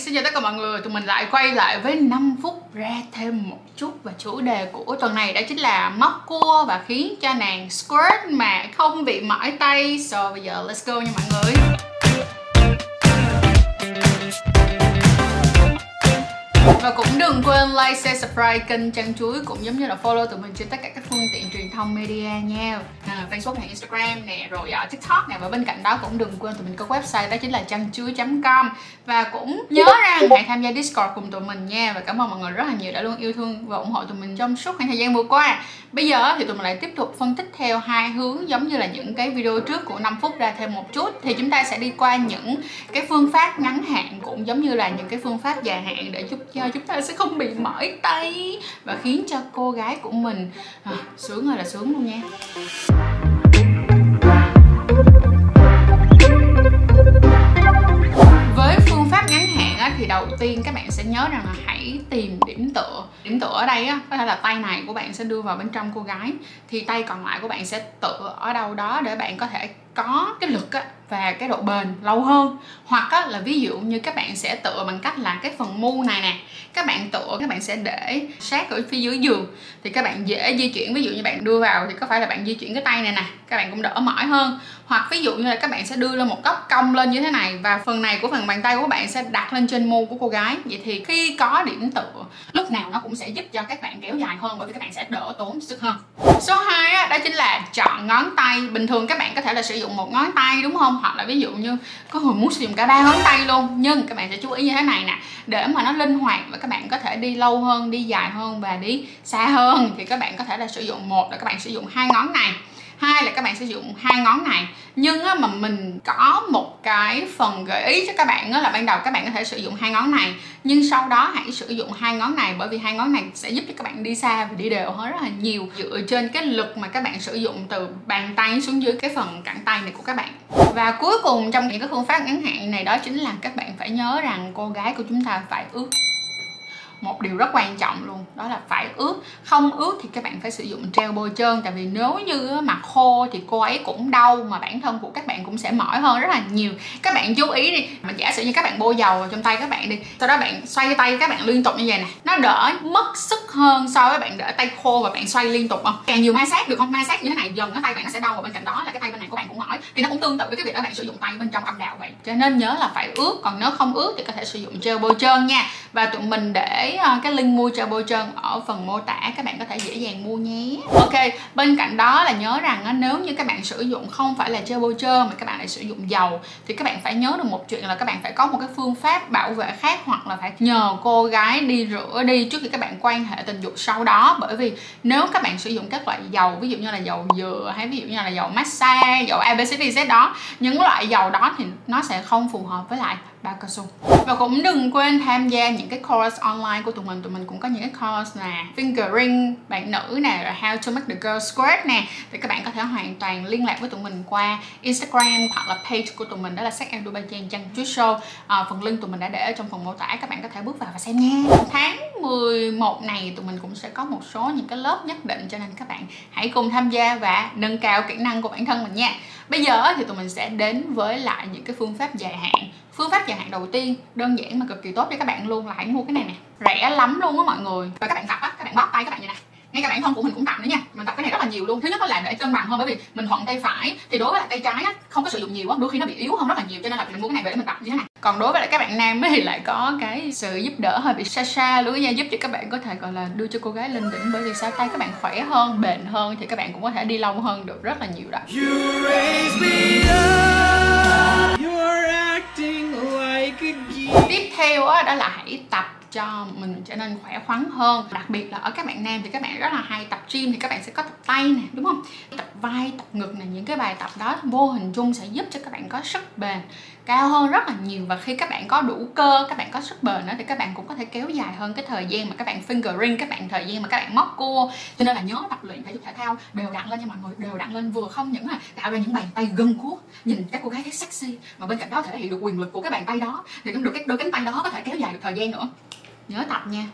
xin chào tất cả mọi người Tụi mình lại quay lại với 5 phút ra thêm một chút Và chủ đề của tuần này đó chính là móc cua Và khiến cho nàng squirt mà không bị mỏi tay. So bây giờ let's go nha mọi người. Và cũng đừng quên like, share, subscribe kênh Trang Chuối Cũng giống như là follow tụi mình trên tất cả các phương tiện truyền thông media nha à, Facebook này, Instagram nè, rồi uh, TikTok nè Và bên cạnh đó cũng đừng quên tụi mình có website đó chính là chăn chuối.com Và cũng nhớ rằng hãy tham gia Discord cùng tụi mình nha Và cảm ơn mọi người rất là nhiều đã luôn yêu thương và ủng hộ tụi mình trong suốt khoảng thời gian vừa qua. Bây giờ thì tụi mình lại tiếp tục phân tích theo hai hướng giống như là những cái video trước của 5 phút ra thêm một chút. Thì chúng ta sẽ đi qua những cái phương pháp ngắn hạn cũng giống như là những cái phương pháp dài hạn để giúp cho chúng ta sẽ không bị mỏi tay và khiến cho cô gái của mình à, sướng ơi là sướng luôn nha nhớ rằng là hãy tìm điểm tựa. Điểm tựa ở đây á, có thể là tay này của bạn sẽ đưa vào bên trong cô gái thì tay còn lại của bạn sẽ tựa ở đâu đó để bạn có thể có cái lực á, và cái độ bền lâu hơn. Hoặc á, là ví dụ như các bạn sẽ tựa bằng cách là cái phần mu này nè các bạn tựa các bạn sẽ để sát ở phía dưới giường. Thì các bạn dễ di chuyển ví dụ như bạn đưa vào thì có phải là bạn di chuyển cái tay này nè các bạn cũng đỡ mỏi hơn. Hoặc ví dụ như là các bạn sẽ đưa lên một góc cong lên như thế này và phần này của phần bàn tay của bạn sẽ đặt lên trên mu của cô gái. Vậy thì khi có điểm tựa lúc nào nó cũng sẽ giúp cho các bạn kéo dài hơn bởi vì các bạn sẽ đỡ tốn sức hơn. Số 2 á, đó chính là chọn ngón tay. Bình thường các bạn có thể là sử dụng một ngón tay, đúng không? Hoặc là ví dụ như có người muốn sử dụng cả ba ngón tay luôn, nhưng các bạn sẽ chú ý như thế này nè, để mà nó linh hoạt và các bạn có thể đi lâu hơn, đi dài hơn và đi xa hơn thì các bạn có thể là sử dụng một là các bạn sử dụng hai ngón này hai là các bạn sử dụng hai ngón này. Nhưng á, mà mình có một cái phần gợi ý cho các bạn á, là ban đầu các bạn có thể sử dụng hai ngón này. Nhưng sau đó hãy sử dụng hai ngón này bởi vì hai ngón này sẽ giúp cho các bạn đi xa và đi đều hơn rất là nhiều. Dựa trên cái lực mà các bạn sử dụng từ bàn tay xuống dưới cái phần cẳng tay này của các bạn. Và cuối cùng trong những cái phương pháp ngắn hạn này đó chính là các bạn phải nhớ rằng cô gái của chúng ta phải ướt một điều rất quan trọng luôn, đó là phải ướt không ướt thì các bạn phải sử dụng gel bôi trơn, tại vì nếu như mà khô thì cô ấy cũng đau, mà bản thân của các bạn cũng sẽ mỏi hơn rất là nhiều. Các bạn chú ý đi, mà giả sử như các bạn bôi dầu vào trong tay các bạn đi, sau đó bạn xoay tay các bạn liên tục như vậy nè, nó đỡ mất sức hơn so với bạn để tay khô và bạn xoay liên tục không? Càng nhiều ma sát được không? Ma sát như thế này dần cái tay bạn nó sẽ đau và bên cạnh đó là cái tay bên này của bạn cũng mỏi, thì nó cũng tương tự với cái việc đó bạn sử dụng tay bên trong âm đạo vậy. Cho nên nhớ là phải ướt còn nếu không ướt thì có thể sử dụng gel bôi trơn nha và tụi mình để ờ, cái link mua cho bôi trơn ở phần mô tả, các bạn có thể dễ dàng mua nhé. Ok, bên cạnh đó là nhớ rằng nếu như các bạn sử dụng không phải là gel bôi trơn mà các bạn lại sử dụng dầu, thì các bạn phải nhớ được một chuyện là các bạn phải có một cái phương pháp bảo vệ khác hoặc là phải nhờ cô gái đi rửa đi trước khi các bạn quan hệ tình dục sau đó. Bởi vì nếu các bạn sử dụng các loại dầu, ví dụ như là dầu dừa hay ví dụ như là dầu massage, dầu ABCDZ đó, những loại dầu đó thì nó sẽ không phù hợp với lại bao cao su. Và cũng đừng quên tham gia những cái course online của tụi mình. Tụi mình cũng có những cái course là fingering bạn nữ nè rồi how to make the girl squirt nè. Thì các bạn có thể hoàn toàn liên lạc với tụi mình qua Instagram hoặc là page của tụi mình đó là sắc em Dubai Trang Chăn Chuối Show. À, phần link tụi mình đã để ở trong phần mô tả. Các bạn có thể bước vào và xem nha. Tháng 11 này tụi mình cũng sẽ có một số những cái lớp nhất định. Cho nên các bạn hãy cùng tham gia và nâng cao kỹ năng của bản thân mình nha. Bây giờ thì tụi mình sẽ đến với lại những cái phương pháp dài hạn phương pháp dài hạn đầu tiên đơn giản mà cực kỳ tốt cho các bạn luôn là hãy mua cái này nè. Rẻ lắm luôn á mọi người. Và các bạn tập á các bạn bóp tay các bạn như này ngay cả bản thân của mình cũng tập nữa nha. Mình tập cái này rất là nhiều luôn. Thứ nhất là để cân bằng hơn bởi vì mình thuận tay phải thì đối với lại tay trái á không có sử dụng nhiều quá đôi khi nó bị yếu hơn rất là nhiều cho nên là mình mua cái này về để mình tập như thế này còn đối với lại các bạn nam thì lại có cái sự giúp đỡ hơi bị xa xa luôn nha. Giúp cho các bạn có thể gọi là đưa cho cô gái lên đỉnh bởi vì sao tay các bạn khỏe hơn bền hơn thì các bạn cũng có thể đi lâu hơn được rất là nhiều đó. You raise me up, tiếp theo á đó là hãy tập cho mình trở nên khỏe khoắn hơn đặc biệt là ở các bạn nam thì các bạn rất là hay tập gym thì các bạn sẽ có tập tay nè đúng không tập vai tập ngực này những cái bài tập đó vô hình chung sẽ giúp cho các bạn có sức bền cao hơn rất là nhiều và khi các bạn có đủ cơ các bạn có sức bền nữa thì các bạn cũng có thể kéo dài hơn cái thời gian mà các bạn fingering các bạn thời gian mà các bạn móc cua cho nên là nhớ tập luyện thể dục thể thao đều đặn lên nha mọi người đều đặn lên vừa không những là tạo ra những bàn tay gân cuốc nhìn các cô gái thấy sexy, mà bên cạnh đó thể hiện được quyền lực của cái bàn tay đó, thì cũng được cái đôi cánh tay đó có thể kéo dài được thời gian nữa nhớ tập nha.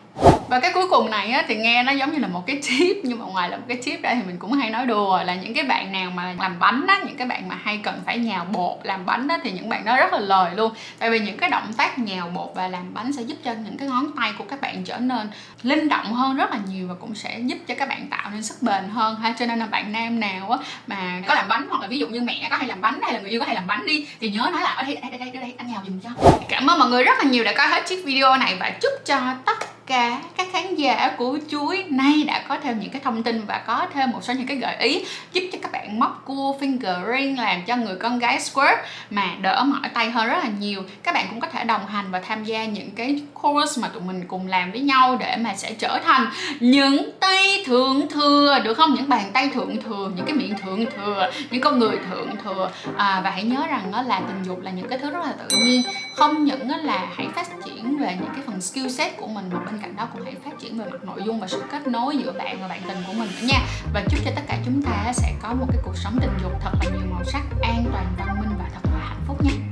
Và cái cuối cùng này á, thì nghe nó giống như là một cái tip nhưng mà ngoài là một cái tip ra thì mình cũng hay nói đùa là những cái bạn nào mà làm bánh á những cái bạn mà hay cần phải nhào bột làm bánh á thì những bạn đó rất là lời luôn. Tại vì những cái động tác nhào bột và làm bánh sẽ giúp cho những cái ngón tay của các bạn trở nên linh động hơn rất là nhiều và cũng sẽ giúp cho các bạn tạo nên sức bền hơn ha. Cho nên là bạn nam nào á mà có làm bánh hoặc là ví dụ như mẹ có hay làm bánh hay là người yêu có hay làm bánh đi thì nhớ nói là ở đây đây đây đây, đây anh nhào dùm cho. Cảm ơn mọi người rất là nhiều đã coi hết chiếc video này và chúc cho tất cả các khán giả của chuối nay đã có thêm những cái thông tin và có thêm một số những cái gợi ý giúp cho các bạn móc cua fingering làm cho người con gái squirt mà đỡ mỏi tay hơn rất là nhiều. Các bạn cũng có thể đồng hành và tham gia những cái course mà tụi mình cùng làm với nhau để mà sẽ trở thành những tay thượng thừa được không? Những bàn tay thượng thừa những cái miệng thượng thừa những con người thượng thừa. À, và hãy nhớ rằng đó là tình dục là những cái thứ rất là tự nhiên. Không những là hãy phát triển về những cái phần skill set của mình mà bên cạnh đó cũng hãy phát triển về mặt nội dung và sự kết nối giữa bạn và bạn tình của mình nữa nha. Và chúc cho tất cả chúng ta sẽ có một cái cuộc sống tình dục thật là nhiều màu sắc, an toàn, văn minh và thật là hạnh phúc nha.